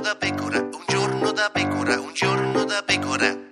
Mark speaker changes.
Speaker 1: giorno da pecora, un giorno da pecora, un giorno da pecora.